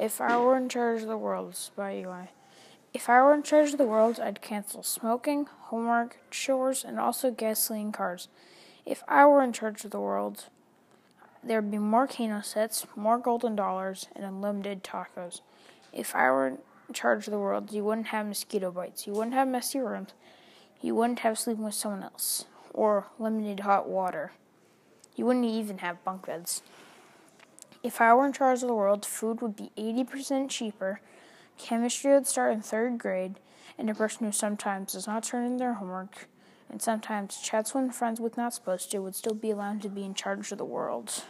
If I were in charge of the world, by Eli. If I were in charge of the world, I'd cancel smoking, homework, chores, and also gasoline cars. If I were in charge of the world, there'd be more Keno sets, more golden dollars, and unlimited tacos. If I were in charge of the world, you wouldn't have mosquito bites, you wouldn't have messy rooms, you wouldn't have sleeping with someone else, or limited hot water. You wouldn't even have bunk beds. If I were in charge of the world, food would be 80% cheaper, chemistry would start in third grade, and a person who sometimes does not turn in their homework and sometimes chats with friends with not supposed to would still be allowed to be in charge of the world.